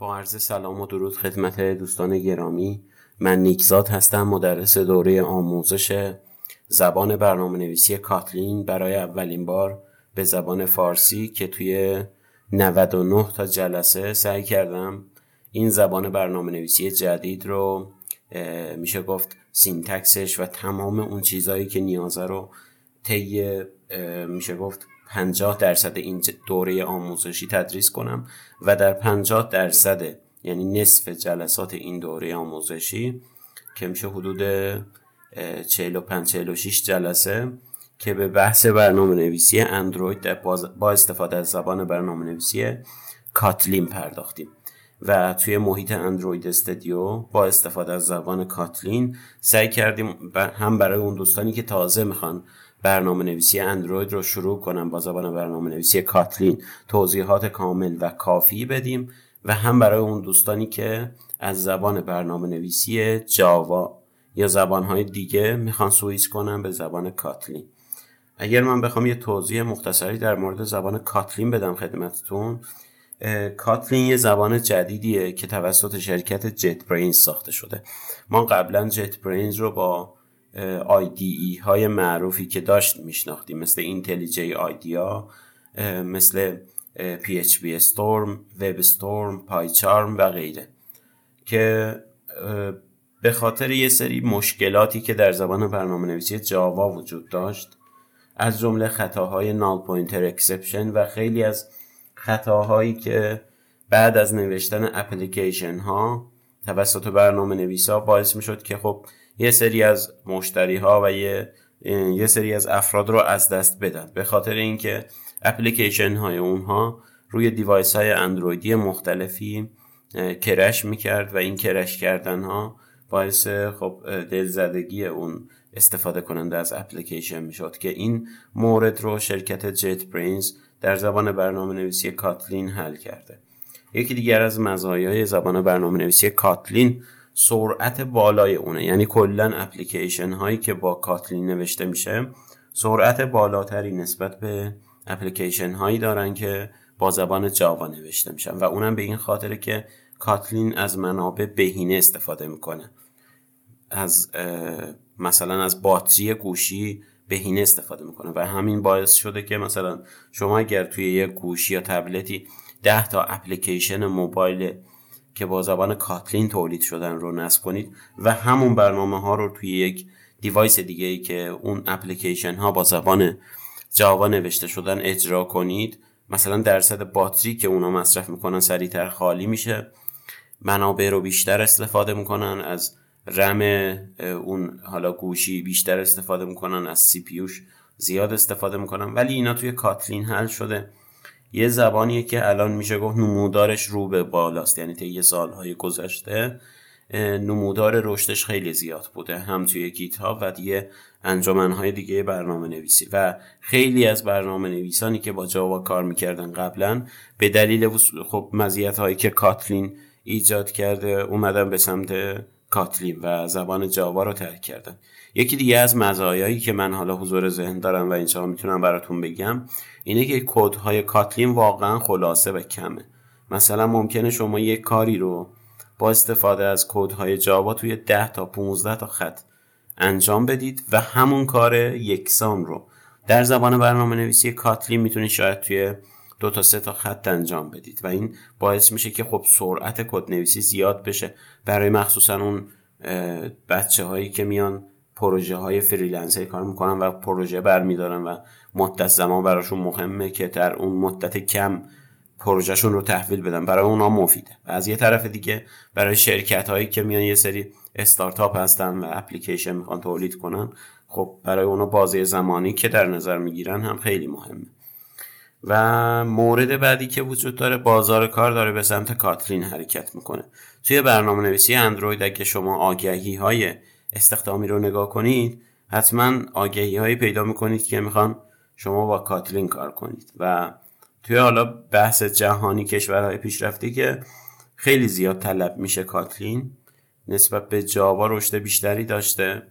با عرض سلام و درود خدمت دوستان گرامی. من نیکزاد هستم مدرس دوره آموزش زبان برنامه نویسی Kotlin. برای اولین بار به زبان فارسی که توی 99 تا جلسه سعی کردم این زبان برنامه نویسی جدید رو میشه گفت syntax ش و تمام اون چیزهایی که نیازه رو طی میشه گفت 50 درصد این دوره آموزشی تدریس کنم و در 50 درصد یعنی نصف جلسات این دوره آموزشی که میشه حدود 45 46 جلسه که به بحث برنامه نویسی اندروید با استفاده از زبان برنامه نویسی کاتلین پرداختیم. و توی محیط اندروید استودیو با استفاده از زبان کاتلین سعی کردیم هم برای اون دوستانی که تازه می‌خوان برنامه نویسی اندروید رو شروع کنم با زبان برنامه نویسی کاتلین. توضیحات کامل و کافی بدیم و هم برای اون دوستانی که از زبان برنامه نویسی Java یا زبانهای دیگه می‌خوان سویچ کنم به زبان Kotlin. اگر من بخوام یه توضیح مختصری در مورد زبان Kotlin بدم خدمتتون Kotlin یه زبان جدیدیه که توسط شرکت JetBrains ساخته شده. ما قبلا JetBrains رو با IDE های معروفی که داشت میشناختیم مثل IntelliJ IDEA مثل PHP Storm, WebStorm, PyCharm و غیره. که به خاطر یه سری مشکلاتی که در زبان برنامه نویسی Java وجود داشت از جمله خطاهای null pointer exception و خیلی از خطاهایی که بعد از نوشتن اپلیکیشن ها توسط برنامه نویسا باعث می شد که خب یه سری از مشتری ها و یه یه سری از افراد رو از دست بدن. به خاطر اینکه اپلیکیشن های اونها روی دیوایس های اندرویدی مختلفی کرش می‌کرد و این کرش کردن ها باعث خب دلزدگی اون استفاده کننده از اپلیکیشن می‌شد که این مورد رو شرکت جت برینز در زبان برنامه نویسی کاتلین حل کرده. یکی دیگر از مزایای زبان برنامه نویسی کاتلین سرعت بالای اونه. یعنی کلا اپلیکیشن هایی که با کاتلین نوشته میشه سرعت بالاتری نسبت به اپلیکیشن هایی دارن که با زبان جاوا نوشته میشن. و اونم به این خاطره که کاتلین از منابع بهینه استفاده می‌کنه. از مثلا از باتری گوشی بهینه استفاده می‌کنه. و همین باعث شده که مثلا شما اگر توی یک گوشی یا تبلتی ده تا اپلیکیشن موبایل که با زبان کاتلین تولید شدن رو نصب کنید و همون برنامه ها رو توی یک دیوایس دیگه ای که اون اپلیکیشن ها با زبان جاوا نوشته شدن اجرا کنید. مثلا درصد باتری که اونا مصرف می‌کنن سریعتر خالی میشه. منابع رو بیشتر استفاده می‌کنن. از رم اون حالا گوشی بیشتر استفاده می‌کنن. از سی پیوش زیاد استفاده می‌کنن. ولی اینا توی کاتلین حل شده. یه زبانیه که الان میشه گفت نمودارش رو به بالاست. یعنی طی سالهای گذشته نمودار رشدش خیلی زیاد بوده هم توی گیت ها و دیگه انجمنهای دیگه برنامه نویسی و خیلی از برنامه نویسانی که با جاوا کار می‌کردن قبلا به دلیل خب مزیت هایی که کاتلین ایجاد کرده اومدن به سمت کاتلین و زبان جاوا رو ترک کردن. یکی دیگه از مزایایی که من حالا حضور ذهن دارم و اینجا می‌تونم براتون بگم اینه که کودهای کاتلین واقعا خلاصه و کمه. مثلا ممکنه شما یک کاری رو با استفاده از کودهای جاوا توی 10 تا 15 تا خط انجام بدید و همون کار یکسان رو. در زبان برنامه نویسی کاتلین می‌تونید شاید توی دو تا سه تا خط انجام بدید و این باعث میشه که خب سرعت کد نویسی زیاد بشه. برای مخصوصا اون بچه هایی که میان پروژه های freelancer کار می‌کنن و پروژه برمیدارن و مدت زمان براشون مهمه که در اون مدت کم پروژهشون رو تحویل بدن. برای اونا مفیده. و از یه طرف دیگه برای شرکت هایی که میان یه سری استارتاپ هستن و اپلیکیشن می‌خوان تولید کنن خب برای اونا بازه زمانی که در نظر می‌گیرن هم خیلی مهمه. و مورد بعدی که وجود داره بازار کار داره به سمت Kotlin حرکت می‌کنه. توی برنامه نویسی اندروید اگه شما آگهی های استخدامی رو نگاه کنید حتما آگهی هایی پیدا می‌کنید که می‌خوان شما با کاتلین کار کنید. و توی حالا بحث جهانی کشورهای پیشرفته که خیلی زیاد طلب میشه کاتلین نسبت به جاوا رشد بیشتری داشته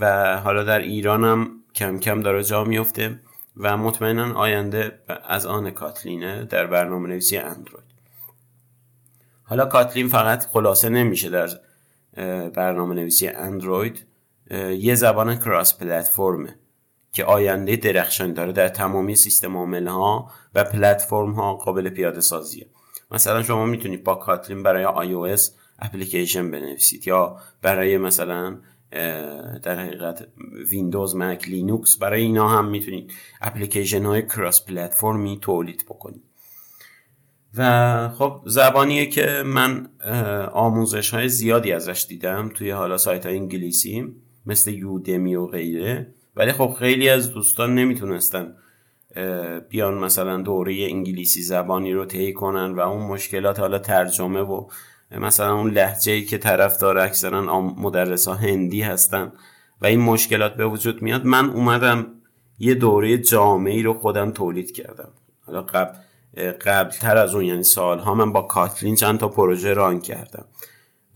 و حالا در ایران هم کم کم داره جا میفته و مطمئنا آینده از آن کاتلینه در برنامه نویسی اندروید. حالا Kotlin فقط خلاصه نمیشه در برنامه نویسی اندروید. یه زبان cross-platform ه که آینده درخشان داره در تمامی سیستم عامل ها و پلتفرم ها قابل پیاده سازیه. مثلا شما می‌تونید با Kotlin برای iOS اپلیکیشن بنویسید یا برای مثلا در حقیقت ویندوز مک لینوکس برای اینا هم می‌تونید اپلیکیشن های cross-platform ی تولید بکنید. و خب زبانیه که من آموزش های زیادی ازش دیدم توی حالا سایت های انگلیسی مثل یودمی و غیره. ولی خب خیلی از دوستان نمی‌تونستن بیان مثلا دوره انگلیسی زبانی رو طی کنن و اون مشکلات حالا ترجمه و مثلا اون لحجه ای که طرف داره اکثرا مدرس ها هندی هستن و این مشکلات به وجود میاد من اومدم یه دوره جامعی رو خودم تولید کردم. حالا قبل قبل تر از اون یعنی سالها من با کاتلین چند تا پروژه ران کردم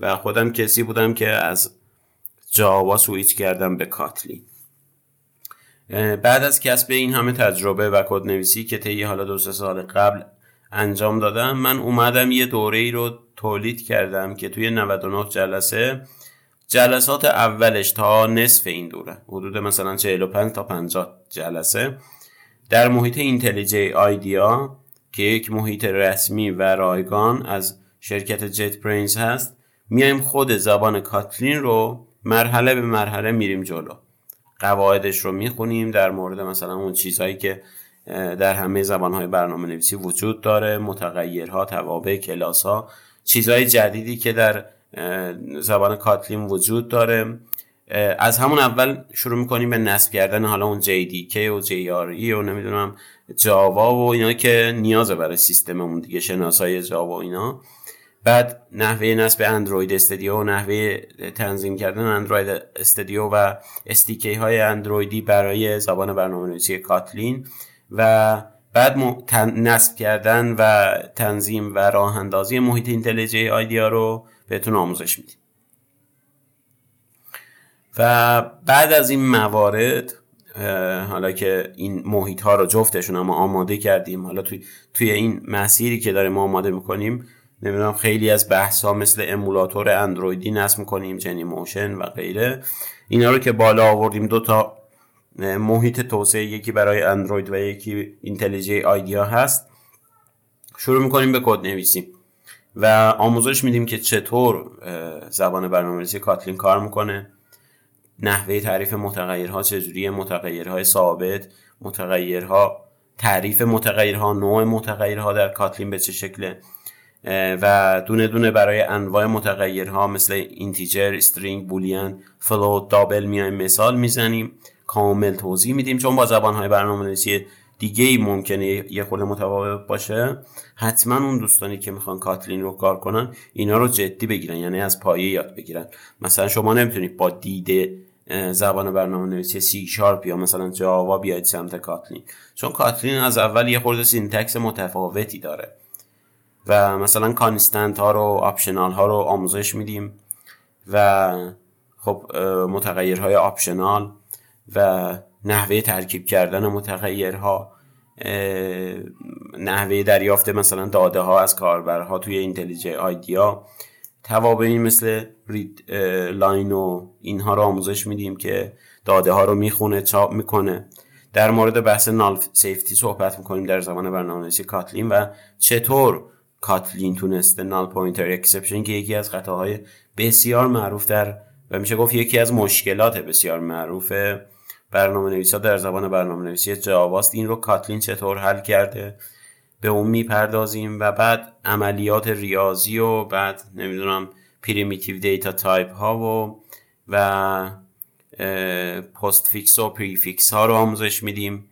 و خودم کسی بودم که از جاوا سویچ کردم به کاتلین. بعد از کسب این همه تجربه و کد نویسی که طی حالا دو سه سال قبل انجام دادم. من اومدم یه دوره ای رو تولید کردم که توی 99 جلسه جلسات اولش تا نصف این دوره حدود مثلا 45 تا 50 جلسه. در محیط اینتلیجی آیدیا که یک محیط رسمی و رایگان از شرکت جت برینز هست میایم خود زبان کاتلین رو مرحله به مرحله میریم جلو. قواعدش رو می‌خونیم در مورد مثلا اون چیزهایی که در همه زبانهای برنامه نویسی وجود داره متغیرها توابع کلاس ها چیزهای جدیدی که در زبان کاتلین وجود داره. از همون اول شروع می‌کنیم به نصب کردن حالا اون JDK و JRE و نمی‌دونم جاوا و اینا که نیازه برای سیستممون دیگه شناسای جاوا اینا. بعد نحوه نصب اندروید استودیو و نحوه تنظیم کردن اندروید استودیو و استیکی های اندرویدی برای زبان برنامه نویسی کاتلین. و بعد نصب کردن و تنظیم و راه اندازی محیط IntelliJ IDEA رو بهتون آموزش میدیم. و بعد از این موارد حالا که این محیط ها رو جفتشون هم آماده کردیم حالا توی, توی این مسیری که داریم آماده می‌کنیم نمی‌دونم خیلی از بحث ها مثل emulator اندرویدی نصب می‌کنیم Genymotion و غیره. اینا رو که بالا آوردیم دو تا محیط توسعه یکی برای اندروید و یکی IntelliJ IDEA هست. شروع می‌کنیم به کد نویسی و آموزش میدیم که چطور زبان برنامه‌نویسی Kotlin کار می‌کنه نحوه تعریف متغیرها چجوری متغیرهای ثابت متغیرها تعریف متغیرها نوع متغیرها در Kotlin به چه شکله و دونه دونه برای انواع متغیرها مثل integer، string، boolean، float، double میایم مثال می‌زنیم. کامل توضیح میدیم. چون با زبانهای برنامه نویسی دیگه ای ممکنه یه خورده متفاوت باشه حتما اون دوستانی که می‌خوان Kotlin رو کار کنن اینا رو جدی بگیرن یعنی از پایه یاد بگیرن. مثلا شما نمی‌تونید با دید زبان برنامه نویسی سی شارپ یا مثلا جاوا بیاید سمت Kotlin. چون Kotlin از اول یه خورده syntax متفاوتی داره. و مثلا constant ها رو optional ها رو آموزش میدیم. و خب متغیرهای optional و نحوه ترکیب کردن متغیرها نحوه دریافت مثلا داده ها از کاربرها توی IntelliJ IDEA توابعی مثل readLine و اینها رو آموزش میدیم که داده ها رو می‌خونه چاپ می‌کنه. در مورد بحث null safety صحبت می‌کنیم در زمان برنامه‌نویسی Kotlin و چطور Kotlin تونسته null pointer exception که یکی از خطاهای بسیار معروف در و میشه گفت یکی از مشکلات بسیار معروف برنامه نویسا در زبان برنامه نویسی جاواست. این رو Kotlin چطور حل کرده؟ به اون می‌پردازیم و بعد عملیات ریاضی و بعد نمی‌دونم primitive data type ها و و postfix و prefix ها رو آموزش میدیم.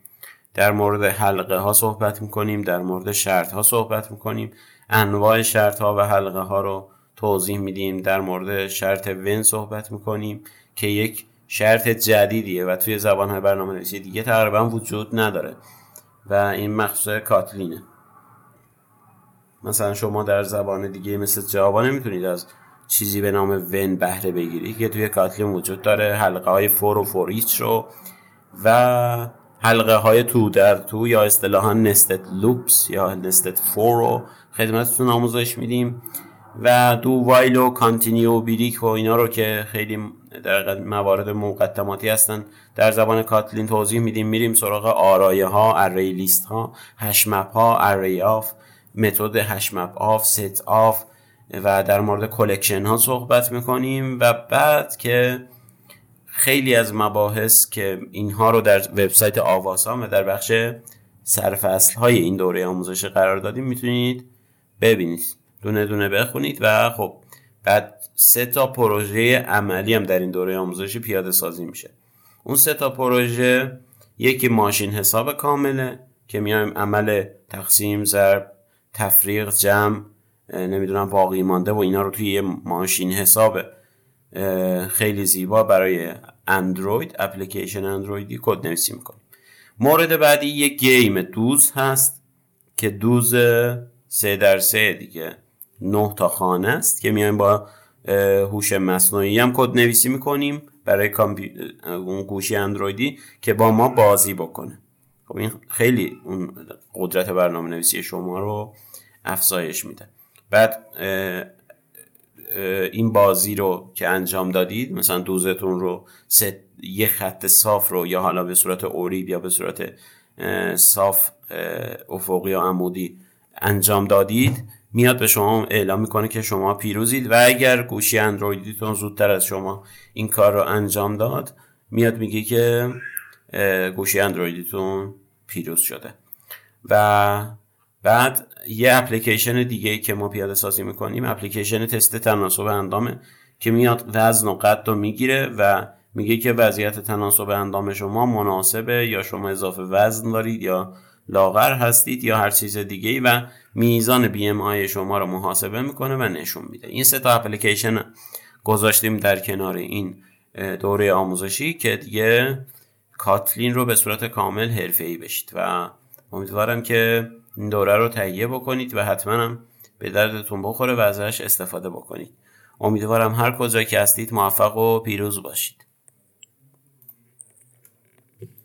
در مورد حلقه ها صحبت می‌کنیم در مورد شرط ها صحبت می‌کنیم. انواع شرط ها و حلقه ها رو توضیح میدیم. در مورد شرط ون صحبت می‌کنیم که یک شرط جدیدیه و توی زبان های برنامه نویسی دیگه تقریبا وجود نداره و این مخصوص کاتلینه. مثلا شما در زبان دیگه مثل جاوا نمی‌تونید از چیزی به نام ون بهره بگیری که توی کاتلین وجود داره حلقه های فور و فور ایچ رو و حلقه های تو در تو یا اصطلاحا nested loops یا nested for رو خدمتتون آموزش میدیم. و do while و continue و break و اینا رو که خیلی در موارد مقدماتی هستن در زبان Kotlin توضیح میدیم. میریم سراغ آرایه ها ArrayList ها HashMap ها arrayOf متد hashMapOf setOf و در مورد collection ها صحبت می‌کنیم و بعد که خیلی از مباحث که اینها رو در وبسایت آواسام و در بخش سرفصل های این دوره آموزش قرار دادیم می‌تونید ببینید. دونه دونه بخونید و خب بعد سه تا پروژه عملی هم در این دوره آموزشی پیاده سازی میشه. اون سه تا پروژه یکی ماشین حساب کامله که میایم عمل تقسیم ضرب تفریق جمع نمی‌دونم باقی مانده و اینا رو توی یه ماشین حساب خیلی زیبا برای اندروید اپلیکیشن اندرویدی کد نویسی می‌کنیم. مورد بعدی یک game دوز هست که دوز سه در سه دیگه. نه تا خانه است که میایم با هوش مصنوعی هم کد نویسی می‌کنیم برای اون گوشی اندرویدی که با ما بازی بکنه. خب این خیلی اون قدرت برنامه نویسی شما رو افزایش میده. بعد این بازی رو که انجام دادید مثلا دوزتون رو یه خط صاف رو یا حالا به صورت اوریب یا به صورت صاف افقی یا عمودی انجام دادید میاد به شما اعلام می‌کنه که شما پیروزید و اگر گوشی اندرویدیتون زودتر از شما این کار رو انجام داد میاد میگه که گوشی اندرویدیتون پیروز شده. و بعد یه اپلیکیشن دیگه که ما پیاده سازی می‌کنیم اپلیکیشن تست تناسب اندامه که میاد وزن و قد رو می‌گیره و میگه که وضعیت تناسب اندام شما مناسبه یا شما اضافه وزن دارید یا لاغر هستید یا هر چیز دیگه ای و میزان بی ام آی شما رو محاسبه می‌کنه و نشون میده. این سه تا اپلیکیشن گذاشتیم در کنار این دوره آموزشی که دیگه کاتلین رو به صورت کامل حرفه‌ای بشید و امیدوارم که این دوره رو تهیه بکنید و حتما هم به دردتون بخوره و ازش استفاده بکنید. امیدوارم هر کجا که هستید موفق و پیروز باشید.